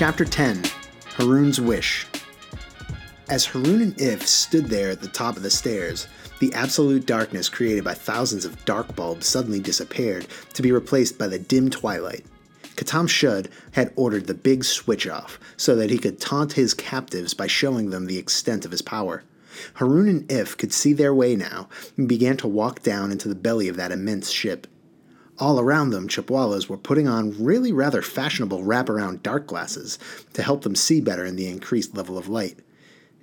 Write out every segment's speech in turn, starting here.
Chapter 10 Harun's Wish. As Harun and If stood there at the top of the stairs, the absolute darkness created by thousands of dark bulbs suddenly disappeared to be replaced by the dim twilight. Khattam-Shud had ordered the big switch off so that he could taunt his captives by showing them the extent of his power. Harun and If could see their way now and began to walk down into the belly of that immense ship. All around them, Chupwalas were putting on really rather fashionable wraparound dark glasses to help them see better in the increased level of light.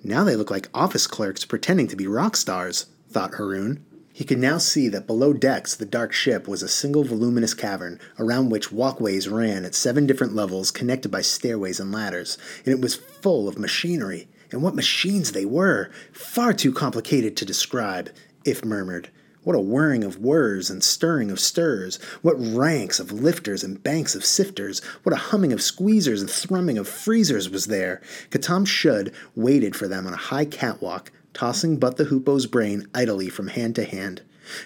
Now they look like office clerks pretending to be rock stars, thought Haroon. He could now see that below decks the dark ship was a single voluminous cavern, around which walkways ran at seven different levels connected by stairways and ladders, and it was full of machinery. And what machines they were! Far too complicated to describe, if murmured. What a whirring of whirs and stirring of stirs! What ranks of lifters and banks of sifters! What a humming of squeezers and thrumming of freezers was there! Khattam-Shud waited for them on a high catwalk, tossing Butt the Hoopoe's brain idly from hand to hand.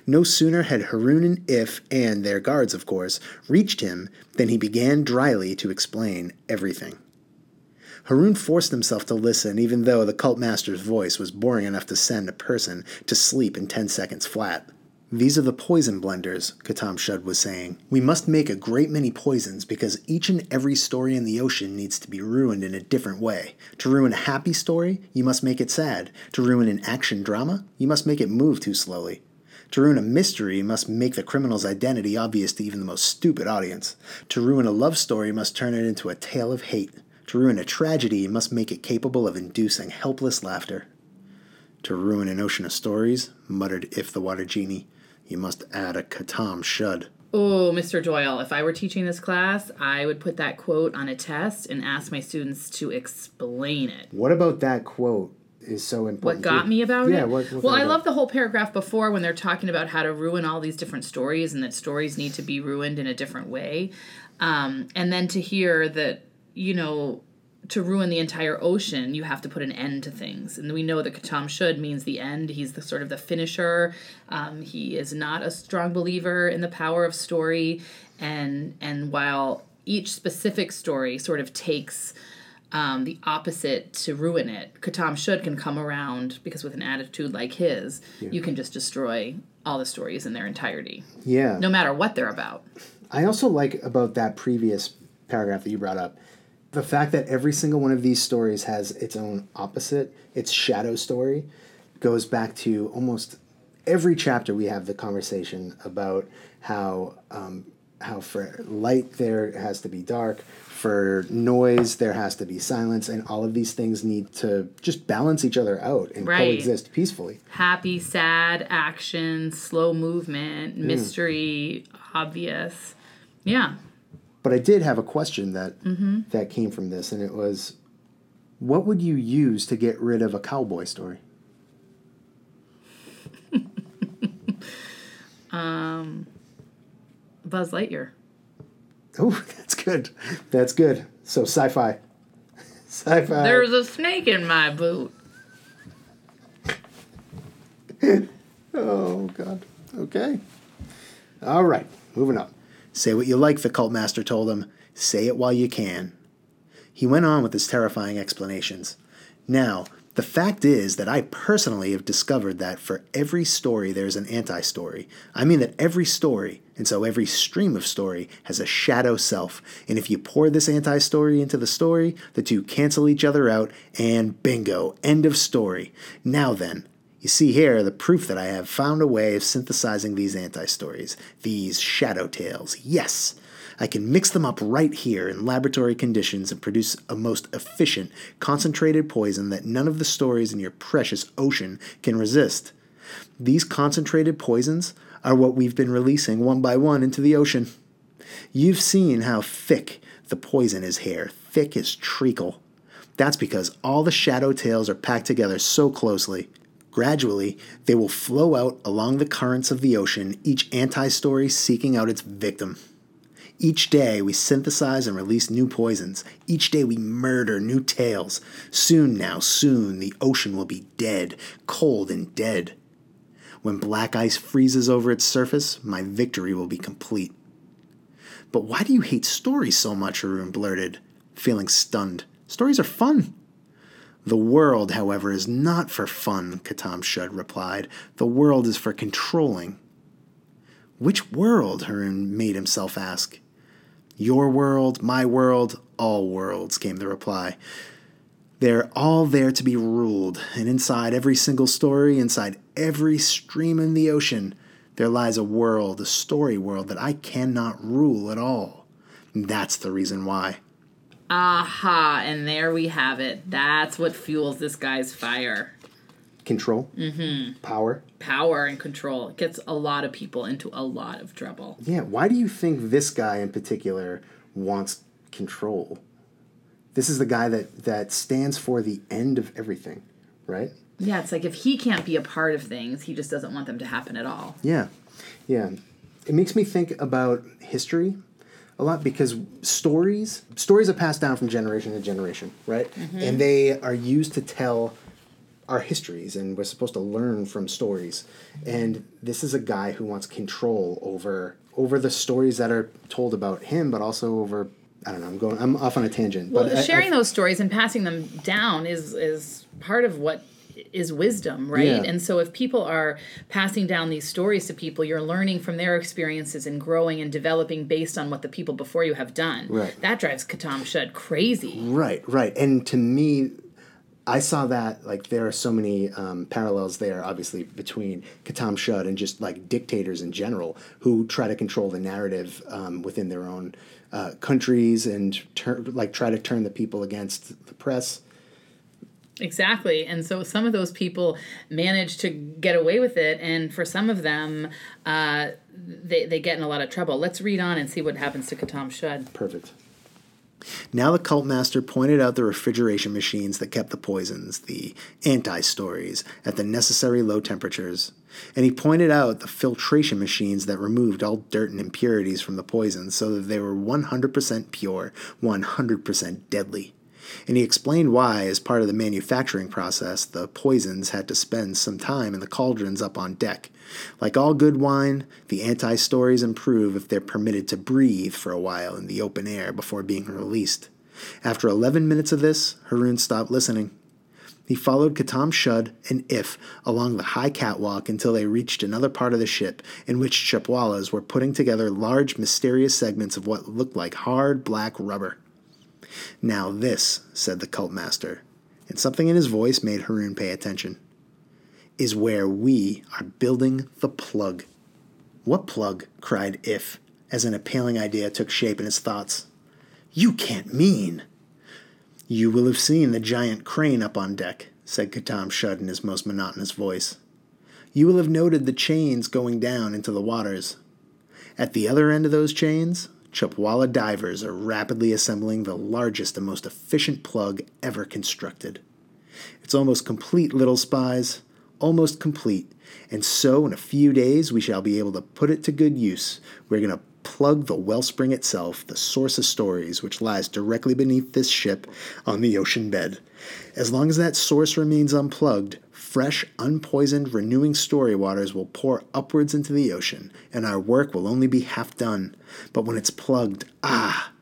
No sooner had Haroon and If, and their guards, of course, reached him than he began dryly to explain everything. Haroon forced himself to listen, even though the cult master's voice was boring enough to send a person to sleep in 10 seconds flat. These are the poison blenders, Khattam-Shud was saying. We must make a great many poisons because each and every story in the ocean needs to be ruined in a different way. To ruin a happy story, you must make it sad. To ruin an action drama, you must make it move too slowly. To ruin a mystery, you must make the criminal's identity obvious to even the most stupid audience. To ruin a love story, you must turn it into a tale of hate. To ruin a tragedy, you must make it capable of inducing helpless laughter. To ruin an ocean of stories, muttered If the Water Genie, you must add a Khattam-Shud. Oh, Mr. Doyle, if I were teaching this class, I would put that quote on a test and ask my students to explain it. What about that quote is so important? What got me about yeah, it? What, what well, I love the whole paragraph before when they're talking about how to ruin all these different stories and that stories need to be ruined in a different way. Um, and then to hear that, you know, to ruin the entire ocean, you have to put an end to things. And we know that Khattam-Shud means the end. He's the sort of the finisher. Um, he is not a strong believer in the power of story. And and while each specific story sort of takes um, the opposite to ruin it, Khattam-Shud can come around because with an attitude like his, you can just destroy all the stories in their entirety, Yeah. no matter what they're about. I also like about that previous paragraph that you brought up the fact that every single one of these stories has its own opposite, its shadow story, goes back to almost every chapter we have the conversation about how um, how for light there has to be dark, for noise there has to be silence, and all of these things need to just balance each other out and Right. coexist peacefully. happy, sad, action, slow movement, Hmm. mystery, obvious. Yeah. But I did have a question that that came from this, and it was, what would you use to get rid of a cowboy story? Um, Buzz Lightyear. Oh, that's good. That's good. So sci-fi, sci-fi. There's a snake in my boot. oh God. Okay. All right. Moving on. Say what you like. The cult master told him. Say it while you can. He went on with his terrifying explanations. Now, the fact is that I personally have discovered that for every story there's an anti story. I mean that every story, and so every stream of story, has a shadow self. And if you pour this anti story into the story, the two cancel each other out, and bingo, end of story. Now then, you see here the proof that I have found a way of synthesizing these anti stories, these shadow tales. Yes! I can mix them up right here in laboratory conditions and produce a most efficient, concentrated poison that none of the stories in your precious ocean can resist. These concentrated poisons are what we've been releasing one by one into the ocean. You've seen how thick the poison is here, thick as treacle. That's because all the shadow tales are packed together so closely. Gradually, they will flow out along the currents of the ocean, each anti story seeking out its victim. Each day we synthesize and release new poisons. Each day we murder new tales. Soon now, soon, the ocean will be dead, cold and dead. When black ice freezes over its surface, my victory will be complete. But why do you hate stories so much? Haroun blurted. feeling stunned. Stories are fun. The world, however, is not for fun, Khattam-Shud replied. The world is for controlling. Which world? Harun made himself ask. Your world, my world, all worlds, came the reply. They're all there to be ruled, and inside every single story, inside every stream in the ocean, there lies a world, a story world that I cannot rule at all. That's the reason why. Aha, and there we have it. That's what fuels this guy's fire. Control, mm-hmm. power. Power and control. It gets a lot of people into a lot of trouble. Yeah, why do you think this guy in particular wants control? This is the guy that, that stands for the end of everything, right? Yeah, it's like if he can't be a part of things, he just doesn't want them to happen at all. Yeah, yeah. It makes me think about history a lot because stories stories are passed down from generation to generation, right? Mm-hmm. And they are used to tell our histories, and we're supposed to learn from stories. And this is a guy who wants control over over the stories that are told about him, but also over I don't know. I'm going. I'm off on a tangent. Well, but sharing I, I, those stories and passing them down is is part of what is wisdom, right? Yeah. And so if people are passing down these stories to people, you're learning from their experiences and growing and developing based on what the people before you have done. Right. That drives Khattam-Shud crazy. Right, right. And to me, I saw that like there are so many um, parallels there, obviously between Khattam-Shud and just like dictators in general who try to control the narrative um, within their own uh, countries and tur- like try to turn the people against the press. Exactly. And so some of those people manage to get away with it, and for some of them, uh, they, they get in a lot of trouble. Let's read on and see what happens to Khattam-Shud. Perfect. Now the cult master pointed out the refrigeration machines that kept the poisons, the anti stories, at the necessary low temperatures. And he pointed out the filtration machines that removed all dirt and impurities from the poisons so that they were 100% pure, 100% deadly and he explained why, as part of the manufacturing process, the poisons had to spend some time in the cauldrons up on deck. Like all good wine, the anti stories improve if they're permitted to breathe for a while in the open air before being released. After 11 minutes of this, Harun stopped listening. He followed Khattam-Shud and If along the high catwalk until they reached another part of the ship in which Chupwalas were putting together large, mysterious segments of what looked like hard black rubber. Now, this, said the cult master, and something in his voice made Harun pay attention, is where we are building the plug. What plug? cried If, as an appealing idea took shape in his thoughts. You can't mean. You will have seen the giant crane up on deck, said Khattam-Shud in his most monotonous voice. You will have noted the chains going down into the waters. At the other end of those chains Chupwala divers are rapidly assembling the largest and most efficient plug ever constructed. It's almost complete, little spies, almost complete, and so in a few days we shall be able to put it to good use. We're going to plug the wellspring itself, the source of stories, which lies directly beneath this ship on the ocean bed. As long as that source remains unplugged, fresh, unpoisoned, renewing story waters will pour upwards into the ocean, and our work will only be half done. But when it's plugged, ah,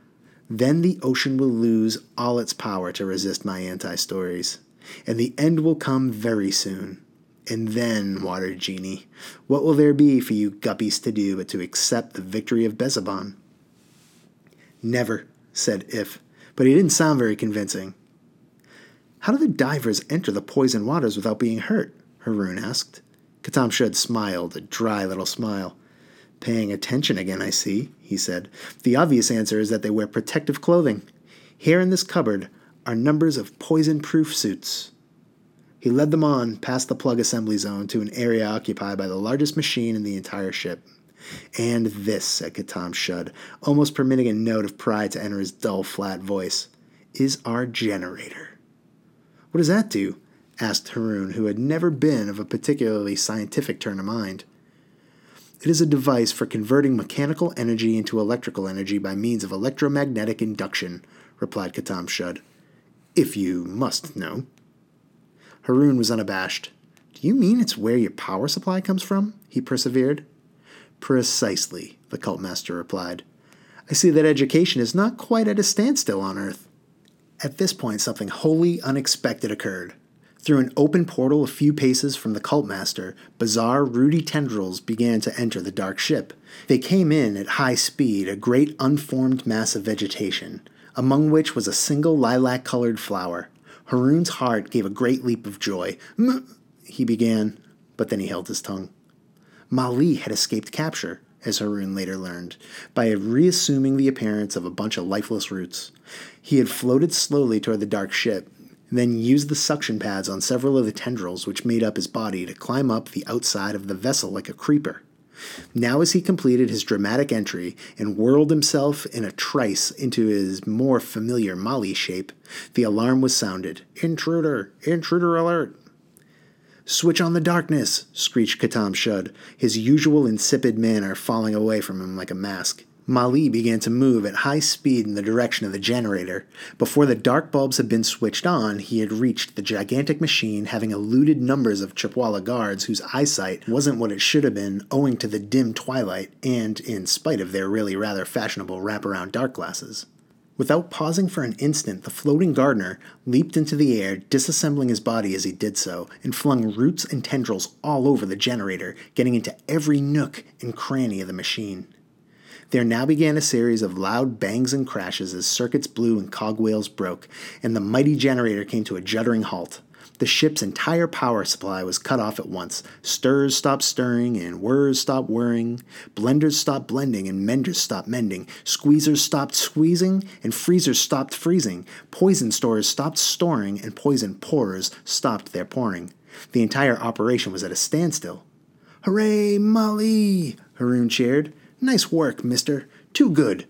then the ocean will lose all its power to resist my anti stories. And the end will come very soon. And then, Water Genie, what will there be for you guppies to do but to accept the victory of Bezaban? Never, said If, but he didn't sound very convincing. How do the divers enter the poison waters without being hurt? Harun asked. Khattam-Shud smiled, a dry little smile. Paying attention again, I see, he said. The obvious answer is that they wear protective clothing. Here in this cupboard are numbers of poison proof suits. He led them on past the plug assembly zone to an area occupied by the largest machine in the entire ship. And this, said Khattam-Shud, almost permitting a note of pride to enter his dull, flat voice, is our generator. What does that do? asked Harun, who had never been of a particularly scientific turn of mind. It is a device for converting mechanical energy into electrical energy by means of electromagnetic induction, replied Khattam-Shud. If you must know. Harun was unabashed. Do you mean it's where your power supply comes from? he persevered. Precisely, the cult master replied. I see that education is not quite at a standstill on Earth. At this point, something wholly unexpected occurred. Through an open portal a few paces from the cult master, bizarre, rooty tendrils began to enter the dark ship. They came in at high speed, a great unformed mass of vegetation, among which was a single lilac colored flower. Haroon's heart gave a great leap of joy. M- he began, but then he held his tongue. Mali had escaped capture, as Harun later learned, by reassuming the appearance of a bunch of lifeless roots. He had floated slowly toward the dark ship, then used the suction pads on several of the tendrils which made up his body to climb up the outside of the vessel like a creeper. Now, as he completed his dramatic entry and whirled himself in a trice into his more familiar Mali shape, the alarm was sounded Intruder! Intruder alert! Switch on the darkness! screeched Khattam-Shud, his usual insipid manner falling away from him like a mask. Mali began to move at high speed in the direction of the generator. Before the dark bulbs had been switched on, he had reached the gigantic machine, having eluded numbers of Chupwala guards whose eyesight wasn't what it should have been owing to the dim twilight and in spite of their really rather fashionable wraparound dark glasses. Without pausing for an instant, the floating gardener leaped into the air, disassembling his body as he did so, and flung roots and tendrils all over the generator, getting into every nook and cranny of the machine. There now began a series of loud bangs and crashes as circuits blew and cogwheels broke, and the mighty generator came to a juddering halt. The ship's entire power supply was cut off at once. Stirs stopped stirring, and whirs stopped whirring. Blenders stopped blending, and menders stopped mending. Squeezers stopped squeezing, and freezers stopped freezing. Poison stores stopped storing, and poison pourers stopped their pouring. The entire operation was at a standstill. Hooray, Mali! Haroon cheered. Nice work, mister. Too good.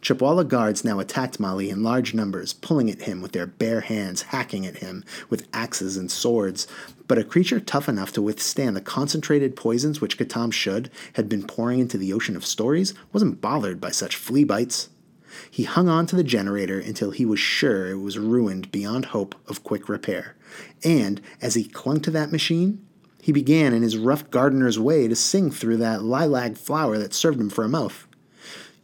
Chupwala guards now attacked Mali in large numbers, pulling at him with their bare hands, hacking at him with axes and swords. But a creature tough enough to withstand the concentrated poisons which Khattam-Shud had been pouring into the ocean of stories wasn't bothered by such flea bites. He hung on to the generator until he was sure it was ruined beyond hope of quick repair. And as he clung to that machine, he began in his rough gardener's way to sing through that lilac flower that served him for a mouth.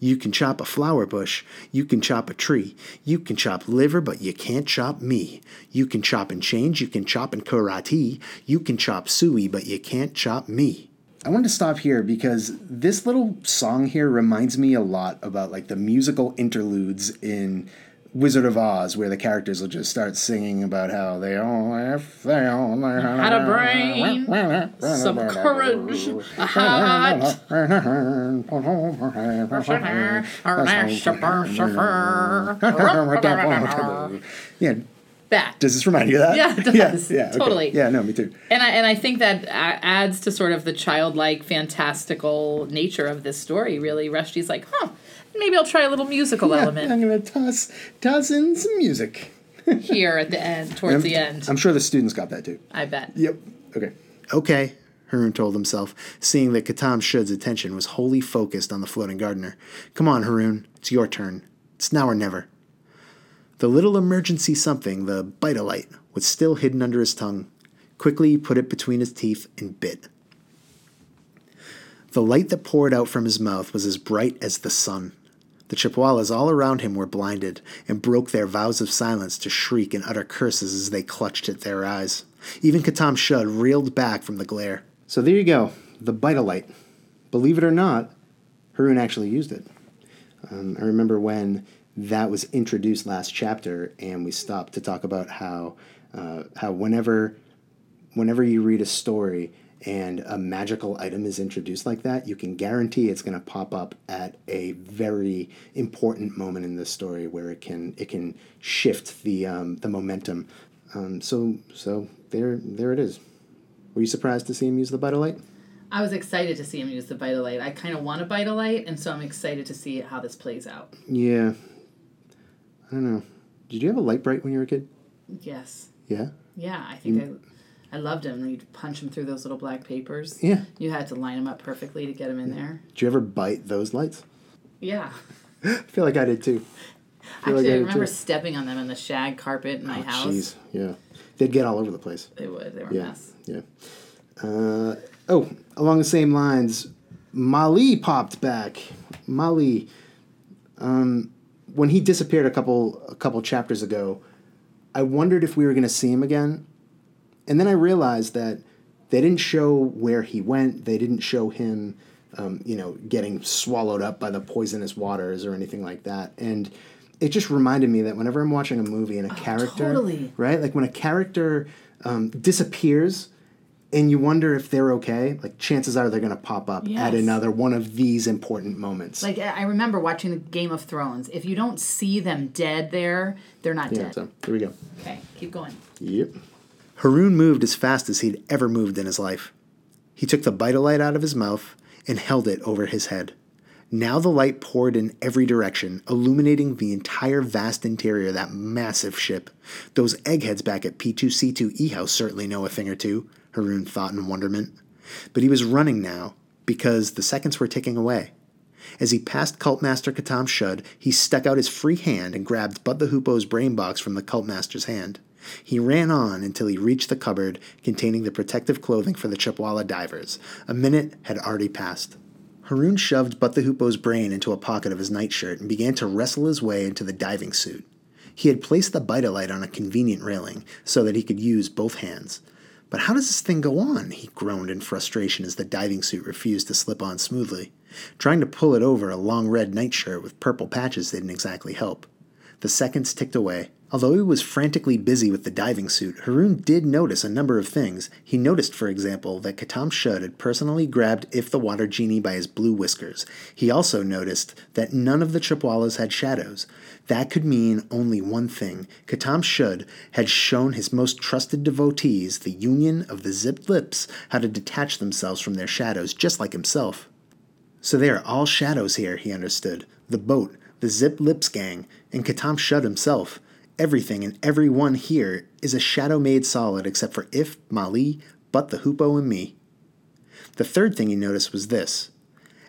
You can chop a flower bush, you can chop a tree, you can chop liver, but you can't chop me. You can chop and change, you can chop in karate, you can chop suey, but you can't chop me. I wanted to stop here because this little song here reminds me a lot about like the musical interludes in Wizard of Oz, where the characters will just start singing about how they all have, they all Had a brain, some courage, a heart. yeah. That. Does this remind you of that? Yeah, it does. Yeah, yeah, okay. Totally. Yeah, no, me too. And I and I think that adds to sort of the childlike, fantastical nature of this story. Really, Rushdie's like, huh, maybe I'll try a little musical Yeah, element I'm gonna toss toss in some music. here at the end, towards the end. I'm sure the students got that too. I bet. Yep. Okay. Okay, Harun told himself, seeing that Khattam-Shud's attention was wholly focused on the floating gardener. Come on, Harun. It's your turn. It's now or never. The little emergency something, the Bite-a-Lite, was still hidden under his tongue. Quickly he put it between his teeth and bit. The light that poured out from his mouth was as bright as the sun. The Chupwalas all around him were blinded and broke their vows of silence to shriek and utter curses as they clutched at their eyes. Even Khattam-Shud reeled back from the glare. So there you go, the Bite-a-Lite. Believe it or not, Haroon actually used it. Um, I remember when that was introduced last chapter, and we stopped to talk about how uh, how whenever whenever you read a story and a magical item is introduced like that, you can guarantee it's going to pop up at a very important moment in the story where it can it can shift the um, the momentum. Um, so so there there it is. Were you surprised to see him use the Bite-a-Lite? I was excited to see him use the Bite-a-Lite. I kind of want a Bite-a-Lite, and so I'm excited to see how this plays out. Yeah. I don't know. Did you have a light bright when you were a kid? Yes. Yeah. Yeah, I think I, I loved him. You'd punch him through those little black papers. Yeah. You had to line them up perfectly to get him in there. Did you ever bite those lights? Yeah. I feel like I did too. I Actually, like I did remember too. stepping on them in the shag carpet in my Oh, house. Jeez, yeah. They'd get all over the place. They would. They were a Yeah, mess. yeah. Uh, oh, along the same lines, Mali popped back. Mali, um, when he disappeared a couple a couple chapters ago, I wondered if we were going to see him again, and then I realized that they didn't show where he went. They didn't show him, um, you know, getting swallowed up by the poisonous waters or anything like that. And it just reminded me that whenever I'm watching a movie and a character, totally. right, like when a character um, disappears. And you wonder if they're okay. Like chances are they're going to pop up at another one of these important moments. Like I I remember watching the Game of Thrones. If you don't see them dead there, they're not yeah. dead. So here we go. Okay, keep going. Yep. Haroon moved as fast as he'd ever moved in his life. He took the Bite-a-Lite out of his mouth and held it over his head. Now the light poured in every direction, illuminating the entire vast interior of that massive ship. Those eggheads back at P2C2 E House certainly know a thing or two, Haroon thought in wonderment. But he was running now, because the seconds were ticking away. As he passed Cultmaster Khattam-Shud, he stuck out his free hand and grabbed Butt the Hoopoe's brain box from the Cultmaster's hand. He ran on until he reached the cupboard containing the protective clothing for the Chupwala divers. A minute had already passed. Haroon shoved Butt the Hoopoe's brain into a pocket of his nightshirt and began to wrestle his way into the diving suit. He had placed the Bite-a-Lite on a convenient railing so that he could use both hands. But how does this thing go on? He groaned in frustration as the diving suit refused to slip on smoothly. Trying to pull it over a long red nightshirt with purple patches didn't exactly help. The seconds ticked away. Although he was frantically busy with the diving suit, Harun did notice a number of things. He noticed, for example, that Khattam-Shud had personally grabbed If the Water Genie by his blue whiskers. He also noticed that none of the Chupwalas had shadows. That could mean only one thing. Khattam-Shud had shown his most trusted devotees, the Union of the Zipped Lips, how to detach themselves from their shadows, just like himself. So they are all shadows here, he understood. The boat, the Zip Lips gang, and Khattam-Shud himself. Everything and everyone here is a shadow made solid except for If, Mali, Butt the Hoopoe, and me. The third thing he noticed was this.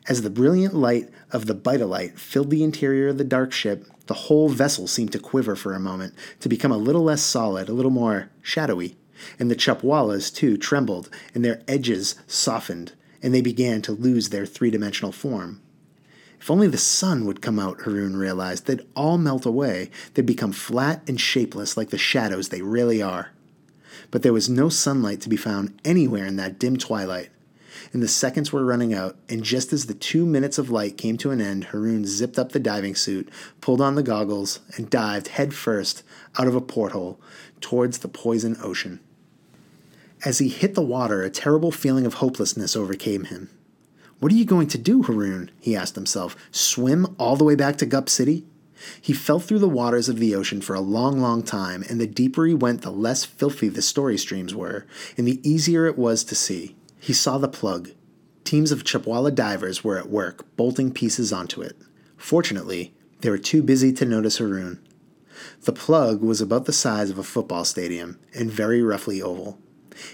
As the brilliant light of the Bite-a-Lite filled the interior of the dark ship, the whole vessel seemed to quiver for a moment, to become a little less solid, a little more shadowy. And the Chupwalas, too, trembled, and their edges softened, and they began to lose their three dimensional form. If only the sun would come out, Haroon realized, they'd all melt away. They'd become flat and shapeless like the shadows they really are. But there was no sunlight to be found anywhere in that dim twilight. And the seconds were running out, and just as the two minutes of light came to an end, Haroon zipped up the diving suit, pulled on the goggles, and dived headfirst out of a porthole towards the poison ocean. As he hit the water, a terrible feeling of hopelessness overcame him. What are you going to do, Haroon? he asked himself. Swim all the way back to Gup City? He fell through the waters of the ocean for a long, long time, and the deeper he went, the less filthy the story streams were, and the easier it was to see. He saw the plug. Teams of Chupwala divers were at work, bolting pieces onto it. Fortunately, they were too busy to notice Haroon. The plug was about the size of a football stadium and very roughly oval.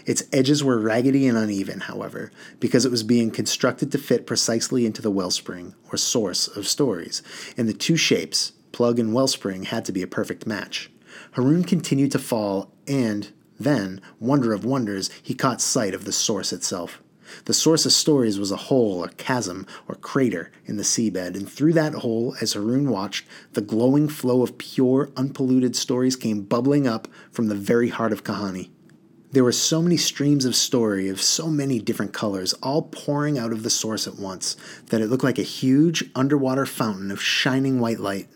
Its edges were raggedy and uneven, however, because it was being constructed to fit precisely into the wellspring, or source, of stories, and the two shapes, plug and wellspring, had to be a perfect match. Haroon continued to fall, and then, wonder of wonders, he caught sight of the source itself. The source of stories was a hole or chasm or crater in the seabed, and through that hole, as Haroon watched, the glowing flow of pure, unpolluted stories came bubbling up from the very heart of Kahani. There were so many streams of story of so many different colors, all pouring out of the source at once, that it looked like a huge underwater fountain of shining white light.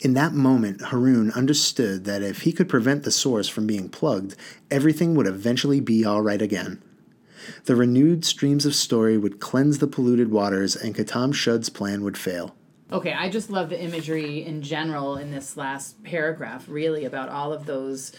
In that moment, Haroon understood that if he could prevent the source from being plugged, everything would eventually be all right again. The renewed streams of story would cleanse the polluted waters, and Khattam-Shud's plan would fail. Okay, I just love the imagery in general in this last paragraph, really, about all of those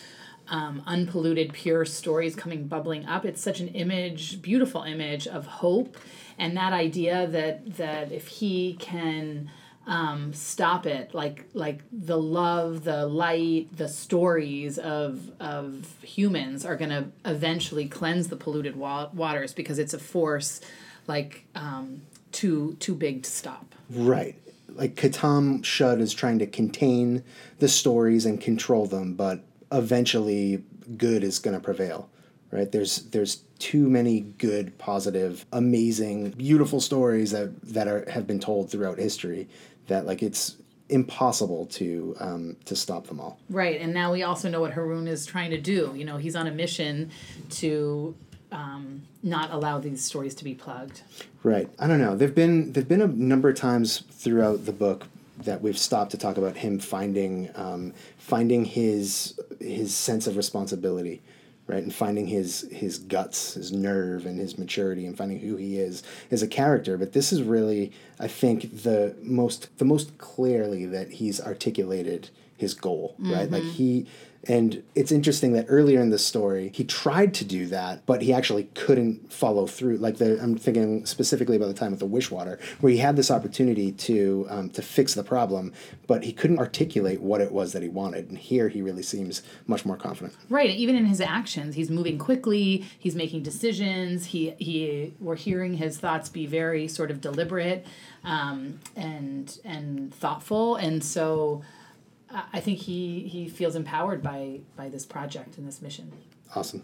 um, unpolluted, pure stories coming bubbling up. It's such an image, beautiful image of hope, and that idea that that if he can um, stop it, like like the love, the light, the stories of of humans are going to eventually cleanse the polluted wa- waters because it's a force like um, too too big to stop. Right. Like Khattam-Shud is trying to contain the stories and control them, but eventually good is going to prevail. Right? There's there's too many good, positive, amazing, beautiful stories that that are have been told throughout history that like it's impossible to um, to stop them all. Right, and now we also know what Haroon is trying to do. You know, he's on a mission to um, not allow these stories to be plugged. Right. I don't know. There've been there've been a number of times throughout the book that we've stopped to talk about him finding um, finding his his sense of responsibility right? And finding his his guts his nerve and his maturity and finding who he is as a character. But this is really i think the most the most clearly that he's articulated his goal right? Like he and it's interesting that earlier in the story he tried to do that but he actually couldn't follow through like the i'm thinking specifically about the time with the wishwater where he had this opportunity to um, to fix the problem but he couldn't articulate what it was that he wanted and here he really seems much more confident Right, even in his actions, he's moving quickly. He's making decisions. He he. We're hearing his thoughts be very sort of deliberate, um, and and thoughtful. And so, I think he he feels empowered by by this project and this mission. Awesome.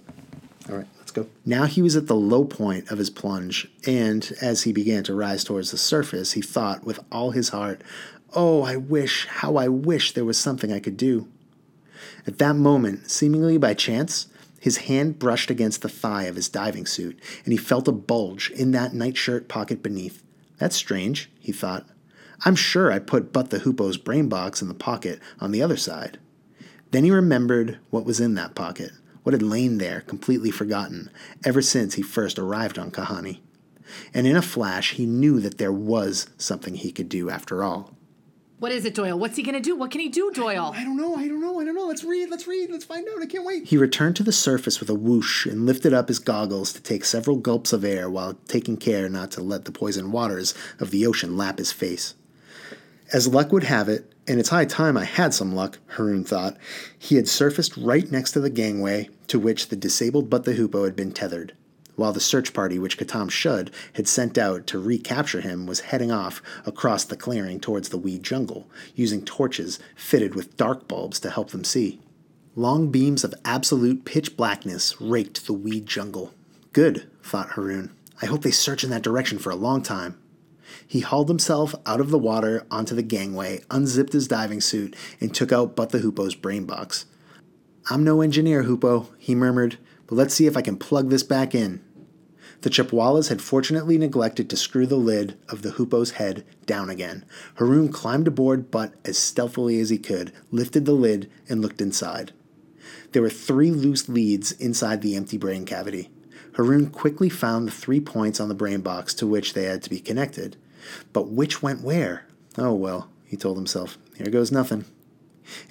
All right, let's go. Now he was at the low point of his plunge, and as he began to rise towards the surface, he thought with all his heart, Oh, I wish, how I wish there was something I could do. At that moment, seemingly by chance, his hand brushed against the thigh of his diving suit, and he felt a bulge in that nightshirt pocket beneath. That's strange, he thought. I'm sure I put Butt the Hoopoe's brain box in the pocket on the other side. Then he remembered what was in that pocket, what had lain there, completely forgotten, ever since he first arrived on Kahani. And in a flash, he knew that there was something he could do after all. What is it, Doyle? What's he gonna do? What can he do, Doyle? I don't know, I don't know, I don't know. Let's read, let's read, let's find out. I can't wait. He returned to the surface with a whoosh and lifted up his goggles to take several gulps of air while taking care not to let the poisoned waters of the ocean lap his face. As luck would have it, and it's high time I had some luck, Haroon thought, he had surfaced right next to the gangway to which the disabled Butt the Hoopoe had been tethered, while the search party which Khattam-Shud had sent out to recapture him was heading off across the clearing towards the weed jungle, using torches fitted with dark bulbs to help them see. Long beams of absolute pitch blackness raked the weed jungle. Good, thought Haroon. I hope they search in that direction for a long time. He hauled himself out of the water onto the gangway, unzipped his diving suit, and took out Butt the Hoopoe's brain box. I'm no engineer, Hoopoe, he murmured, but let's see if I can plug this back in. The Chupwalas had fortunately neglected to screw the lid of the Hoopoe's head down again. Haroon climbed aboard Butt as stealthily as he could, lifted the lid, and looked inside. There were three loose leads inside the empty brain cavity. Haroon quickly found the three points on the brain box to which they had to be connected. But which went where? Oh well, he told himself, here goes nothing.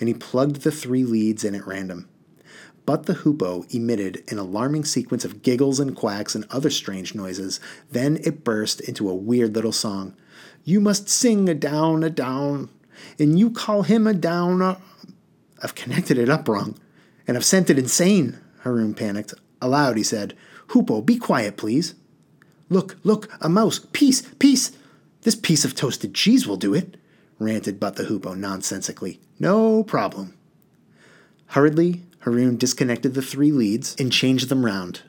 And he plugged the three leads in at random. Butt the Hoopoe emitted an alarming sequence of giggles and quacks and other strange noises. Then it burst into a weird little song. You must sing a down, a down, and you call him a down. A... I've connected it up wrong, and I've sent it insane. Haroon panicked. Aloud, he said, Hoopoe, be quiet, please. Look, look, a mouse. Peace, peace. This piece of toasted cheese will do it, ranted Butt the Hoopoe nonsensically. No problem. Hurriedly, Haroon disconnected the three leads and changed them round.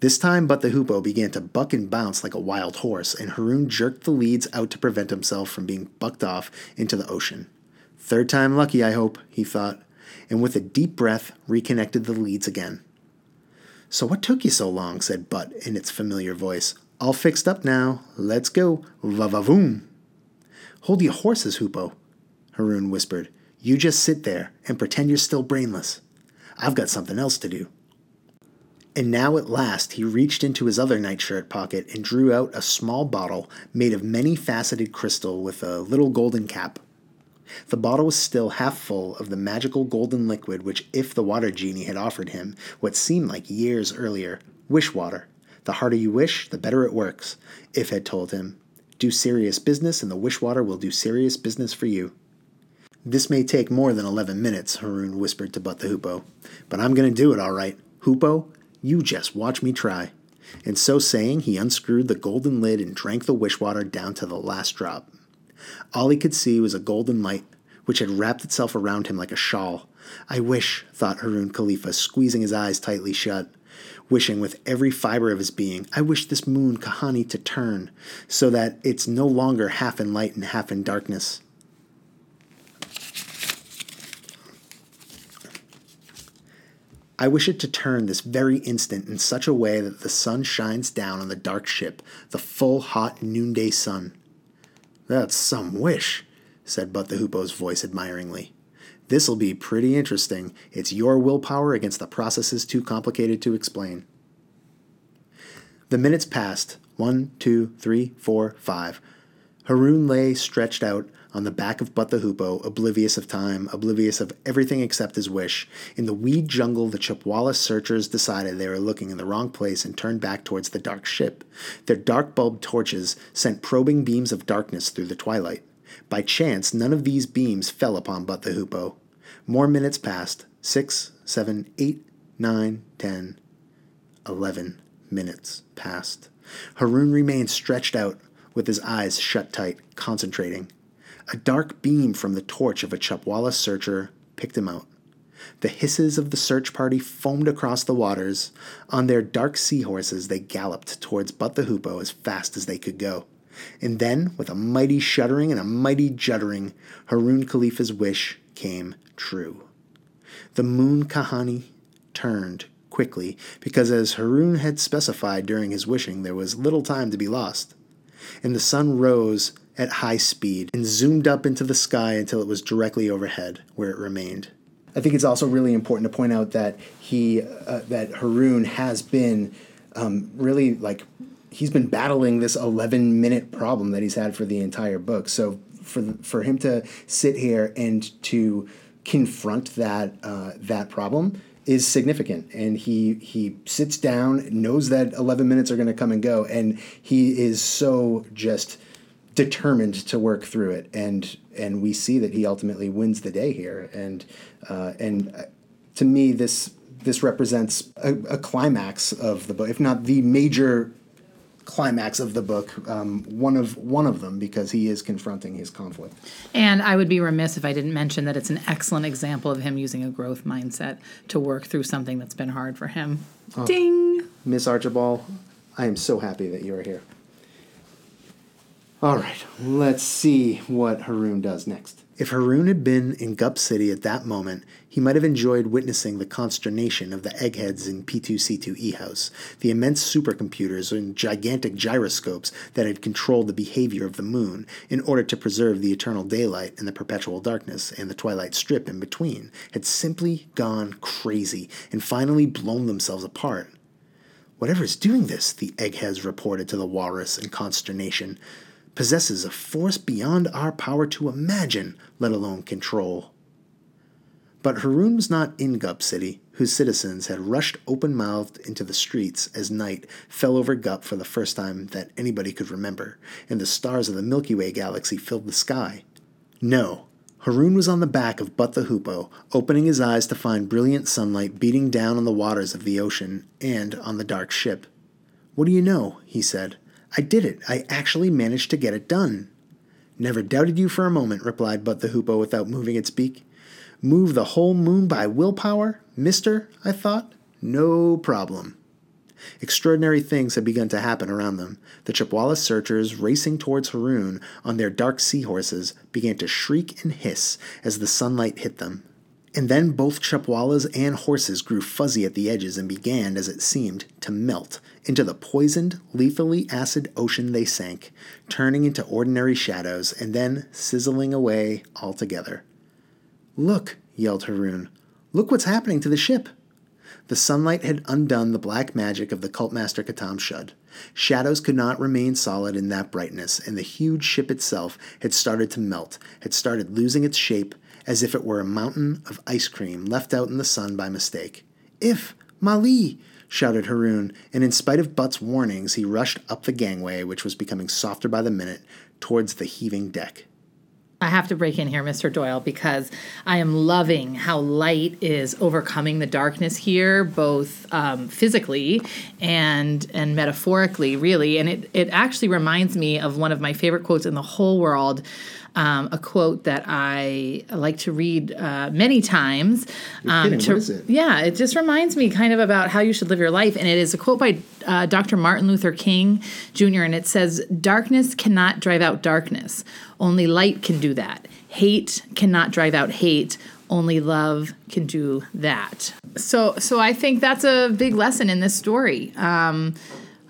This time, Butt the Hoopoe began to buck and bounce like a wild horse, and Haroon jerked the leads out to prevent himself from being bucked off into the ocean. Third time lucky, I hope, he thought, and with a deep breath, reconnected the leads again. So what took you so long? said Butt in its familiar voice. All fixed up now. Let's go. Va-va-voom. Hold your horses, Hoopoe, Haroon whispered. You just sit there and pretend you're still brainless. I've got something else to do. And now at last he reached into his other nightshirt pocket and drew out a small bottle made of many faceted crystal with a little golden cap. The bottle was still half full of the magical golden liquid which If the Water Genie had offered him, what seemed like years earlier wish water. The harder you wish, the better it works, If had told him. Do serious business, and the wish water will do serious business for you. This may take more than 11 minutes, Haroon whispered to Butt the Hoopoe, but I'm going to do it all right. Hoopoe, you just watch me try. And so saying, he unscrewed the golden lid and drank the wish water down to the last drop. All he could see was a golden light, which had wrapped itself around him like a shawl. I wish, thought Haroon Khalifa, squeezing his eyes tightly shut, wishing with every fiber of his being, I wish this moon, Kahani, to turn, so that it's no longer half in light and half in darkness. I wish it to turn this very instant in such a way that the sun shines down on the dark ship, the full hot noonday sun. That's some wish, said Butt the Hoopoe's voice admiringly. This'll be pretty interesting. It's your willpower against the processes too complicated to explain. The minutes passed one, two, three, four, five. Haroon lay stretched out on the back of Butt the Hoopoe, oblivious of time, oblivious of everything except his wish. In the weed jungle, the Chupwala searchers decided they were looking in the wrong place and turned back towards the dark ship. Their dark bulb torches sent probing beams of darkness through the twilight. By chance, none of these beams fell upon Butt the Hoopoe. More minutes passed six, seven, eight, nine, ten, eleven minutes passed. Haroon remained stretched out, with his eyes shut tight, concentrating. A dark beam from the torch of a Chupwala searcher picked him out. The hisses of the search party foamed across the waters. On their dark sea seahorses, they galloped towards Butt the Hoopoe as fast as they could go. And then, with a mighty shuddering and a mighty juddering, Haroon Khalifa's wish came true. The moon Kahani turned quickly, because as Haroon had specified during his wishing, there was little time to be lost. And the sun rose at high speed and zoomed up into the sky until it was directly overhead, where it remained. I think it's also really important to point out that he, uh, that Haroon has been um, really like he's been battling this 11 minute problem that he's had for the entire book. So for for him to sit here and to confront that uh, that problem is significant. And he he sits down knows that 11 minutes are going to come and go and he is so just determined to work through it. And and we see that he ultimately wins the day here. And uh, and uh, to me this this represents a, a climax of the book if not the major climax of the book, um, one of one of them, because he is confronting his conflict. And I would be remiss if I didn't mention that it's an excellent example of him using a growth mindset to work through something that's been hard for him. Oh, Ding, Miss Archibald, I am so happy that you are here. All right, let's see what Haroon does next. If Haroon had been in Gup City at that moment, he might have enjoyed witnessing the consternation of the eggheads in P2C2E House, the immense supercomputers and gigantic gyroscopes that had controlled the behavior of the moon in order to preserve the eternal daylight and the perpetual darkness and the twilight strip in between, had simply gone crazy and finally blown themselves apart. Whatever is doing this, the eggheads reported to the walrus in consternation possesses a force beyond our power to imagine, let alone control. But Haroon was not in Gup City, whose citizens had rushed open mouthed into the streets as night fell over Gup for the first time that anybody could remember, and the stars of the Milky Way galaxy filled the sky. No, Haroon was on the back of Butt the Hoopoe, opening his eyes to find brilliant sunlight beating down on the waters of the ocean and on the dark ship. What do you know? he said. I did it. I actually managed to get it done. Never doubted you for a moment, replied Butt the Hoopoe without moving its beak. Move the whole moon by willpower, mister? I thought. No problem. Extraordinary things had begun to happen around them. The Chupwala searchers, racing towards Haroon on their dark seahorses, began to shriek and hiss as the sunlight hit them. And then both Chupwalas and horses grew fuzzy at the edges and began, as it seemed, to melt into the poisoned, lethally acid ocean they sank, turning into ordinary shadows and then sizzling away altogether. Look, yelled Haroon. Look what's happening to the ship. The sunlight had undone the black magic of the cultmaster Khattam-Shud. Shadows could not remain solid in that brightness, and the huge ship itself had started to melt, had started losing its shape, as if it were a mountain of ice cream left out in the sun by mistake. If, Mali, shouted Haroon, and in spite of Butt's warnings, he rushed up the gangway, which was becoming softer by the minute, towards the heaving deck. I have to break in here, Mr. Doyle, because I am loving how light is overcoming the darkness here, both um, physically and and metaphorically, really. And it it actually reminds me of one of my favorite quotes in the whole world um, a quote that I like to read uh, many times. Um, to, what is it? Yeah, it just reminds me kind of about how you should live your life. And it is a quote by uh, Dr. Martin Luther King Jr., and it says, Darkness cannot drive out darkness, only light can do that. Hate cannot drive out hate, Only love can do that. So, so I think that's a big lesson in this story. Um,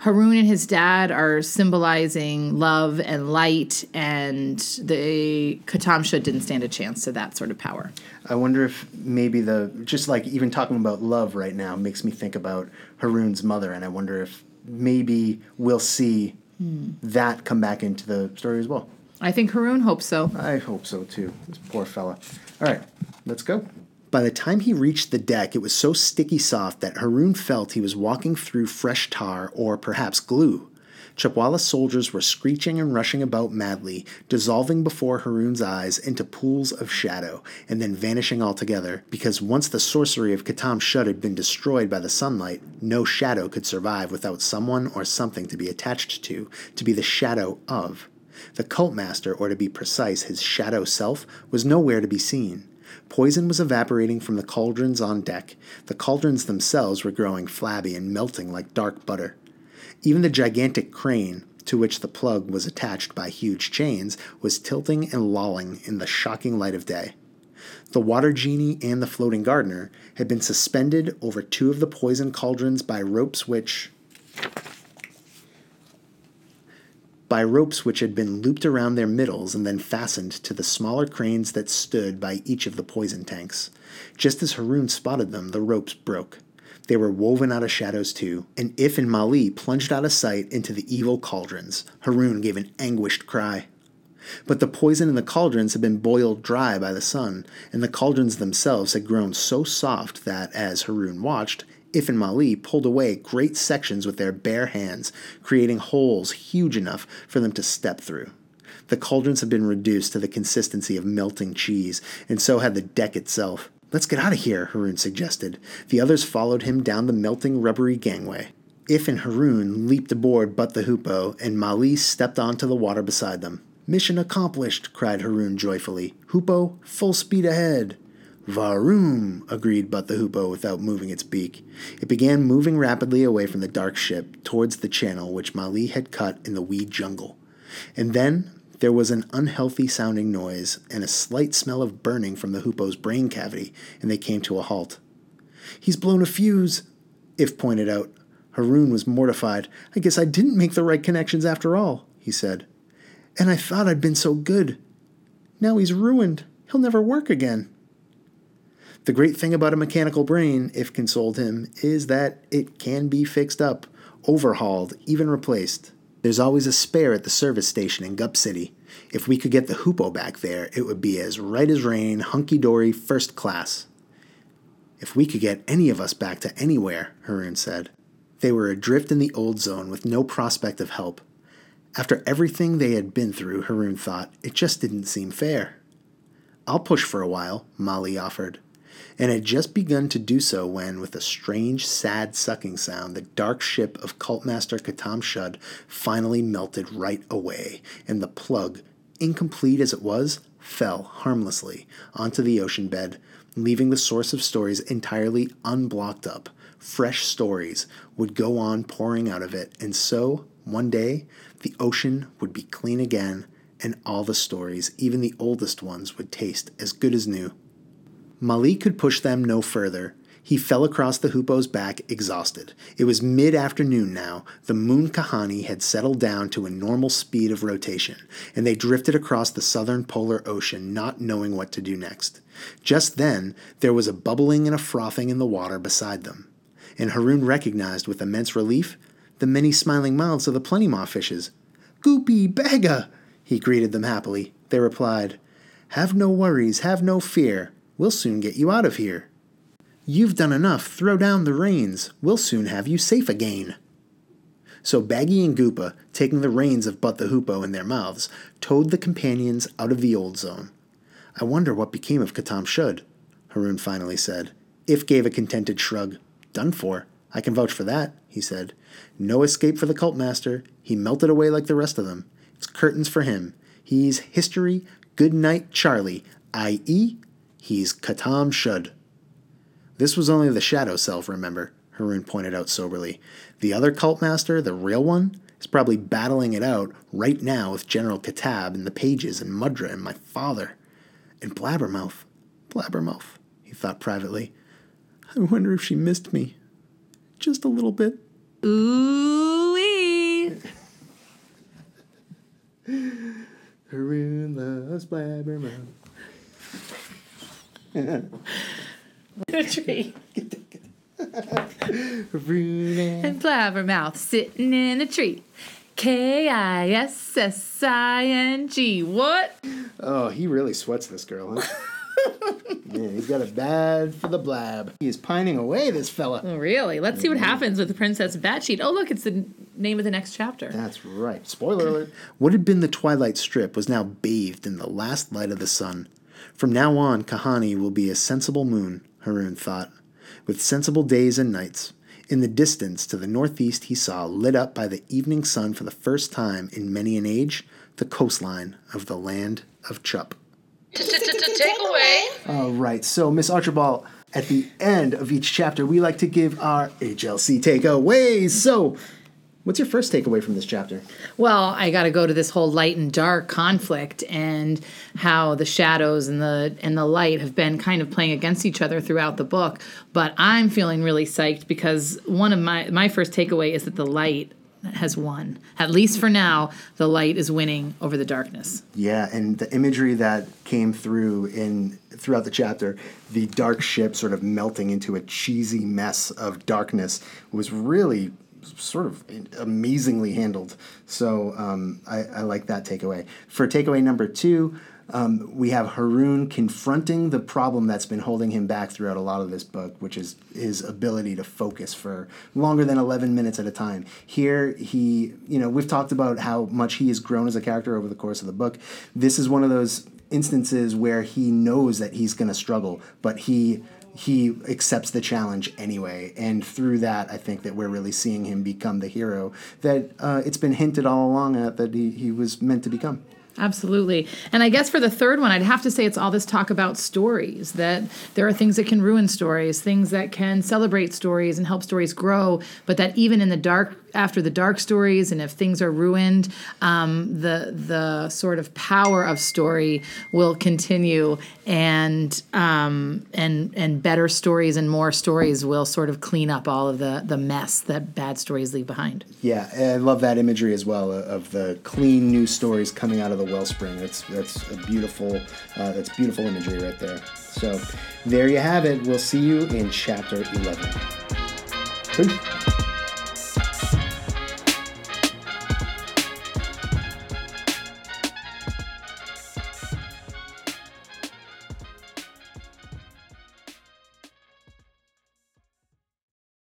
Haroun and his dad are symbolizing love and light, and the Khattam-Shud didn't stand a chance to that sort of power. I wonder if maybe the just like even talking about love right now makes me think about Haroun's mother, and I wonder if maybe we'll see hmm. that come back into the story as well. I think Haroun hopes so. I hope so too. This poor fella. All right, let's go. By the time he reached the deck, it was so sticky soft that Haroun felt he was walking through fresh tar or perhaps glue. Chupwala's soldiers were screeching and rushing about madly, dissolving before Haroun's eyes into pools of shadow, and then vanishing altogether, because once the sorcery of Khattam-Shud had been destroyed by the sunlight, no shadow could survive without someone or something to be attached to, to be the shadow of. The cult master, or to be precise, his shadow self, was nowhere to be seen. Poison was evaporating from the cauldrons on deck. The cauldrons themselves were growing flabby and melting like dark butter. Even the gigantic crane, to which the plug was attached by huge chains, was tilting and lolling in the shocking light of day. The water genie and the floating gardener had been suspended over two of the poison cauldrons by ropes which by ropes which had been looped around their middles and then fastened to the smaller cranes that stood by each of the poison tanks. Just as Haroun spotted them, the ropes broke. They were woven out of shadows too, and Iff and Mali plunged out of sight into the evil cauldrons. Haroun gave an anguished cry. But the poison in the cauldrons had been boiled dry by the sun, and the cauldrons themselves had grown so soft that, as Haroun watched, Iff and Mali pulled away great sections with their bare hands, creating holes huge enough for them to step through. The cauldrons had been reduced to the consistency of melting cheese, and so had the deck itself. Let's get out of here, Haroun suggested. The others followed him down the melting rubbery gangway. Iff and Haroun leaped aboard Butt the Hoopoe, and Mali stepped onto the water beside them. Mission accomplished, cried Haroun joyfully. Hoopoe, full speed ahead. Varoom, agreed But the Hoopoe without moving its beak. It began moving rapidly away from the dark ship towards the channel which Mali had cut in the weed jungle. And then there was an unhealthy sounding noise and a slight smell of burning from the Hoopoe's brain cavity, and they came to a halt. He's blown a fuse, Iff pointed out. Haroun was mortified. I guess I didn't make the right connections after all, he said. And I thought I'd been so good. Now he's ruined. He'll never work again. The great thing about a mechanical brain, Iff consoled him, is that it can be fixed up, overhauled, even replaced. There's always a spare at the service station in Gup City. If we could get the Hoopoe back there, it would be as right as rain, hunky dory, first class. If we could get any of us back to anywhere, Haroun said. They were adrift in the old zone with no prospect of help. After everything they had been through, Haroun thought, it just didn't seem fair. I'll push for a while, Mali offered and had just begun to do so when, with a strange, sad sucking sound, the dark ship of Cultmaster Khattam-Shud finally melted right away, and the plug, incomplete as it was, fell harmlessly onto the ocean bed, leaving the source of stories entirely unblocked up. Fresh stories would go on pouring out of it, and so, one day, the ocean would be clean again, and all the stories, even the oldest ones, would taste as good as new. Mali could push them no further. He fell across the Hoopoe's back, exhausted. It was mid afternoon now. The moon Kahani had settled down to a normal speed of rotation, and they drifted across the southern polar ocean, not knowing what to do next. Just then, there was a bubbling and a frothing in the water beside them, and Haroun recognized with immense relief the many smiling mouths of the Plentimaw fishes. Goopy, Bagha! He greeted them happily. They replied, Have no worries, have no fear. We'll soon get you out of here. You've done enough. Throw down the reins. We'll soon have you safe again. So Baggy and Goopa, taking the reins of But the Hoopoe in their mouths, towed the companions out of the old zone. I wonder what became of Khattam-Shud, Haroun finally said. Iff gave a contented shrug. Done for. I can vouch for that, he said. No escape for the cult master. He melted away like the rest of them. It's curtains for him. He's history. Good night, Charlie, i.e., He's Khattam-Shud. This was only the shadow self, remember, Haroun pointed out soberly. The other cult master, the real one, is probably battling it out right now with General Kitab and the pages and Mudra and my father. And Blabbermouth. Blabbermouth. he thought privately. I wonder if she missed me. Just a little bit. Ooh. Haroun loves Blabbermouth. A tree. Haroun and Blabbermouth sitting in a tree. K I S S I N G. What? Oh, he really sweats this girl, huh? Man, he's got a bad for the blab. He is pining away, this fella. Oh, really? Let's see what happens with the Princess Batcheat. Oh, look, it's the name of the next chapter. That's right. Spoiler alert. What had been the twilight strip was now bathed in the last light of the sun. From now on, Kahani will be a sensible moon, Haroun thought, with sensible days and nights. In the distance to the northeast, he saw, lit up by the evening sun for the first time in many an age, the coastline of the land of Chup. Takeaway. All right, so Miss Archibald, at the end of each chapter, we like to give our HLC takeaways. So, what's your first takeaway from this chapter? Well, I got to go to this whole light and dark conflict and how the shadows and the and the light have been kind of playing against each other throughout the book. But I'm feeling really psyched because one of my my first takeaway is that the light has won. At least for now, the light is winning over the darkness. Yeah, and the imagery that came through in throughout the chapter, the dark ship sort of melting into a cheesy mess of darkness, was really sort of amazingly handled. So um, I, I like that takeaway. For takeaway number two, um, we have Haroun confronting the problem that's been holding him back throughout a lot of this book, which is his ability to focus for longer than 11 minutes at a time. Here, he, you know, we've talked about how much he has grown as a character over the course of the book. This is one of those instances where he knows that he's going to struggle, but he he accepts the challenge anyway and through that i think that we're really seeing him become the hero that uh, it's been hinted all along at that he, he was meant to become Absolutely. And I guess for the third one, I'd have to say it's all this talk about stories, that there are things that can ruin stories, things that can celebrate stories and help stories grow, but that even in the dark, after the dark stories, and if things are ruined, um, the the sort of power of story will continue, and um, and and better stories and more stories will sort of clean up all of the the mess that bad stories leave behind. yeah i love that imagery as well uh, of the clean new stories coming out of the wellspring that's that's a beautiful uh, that's beautiful imagery right there so there you have it we'll see you in chapter 11 Peace.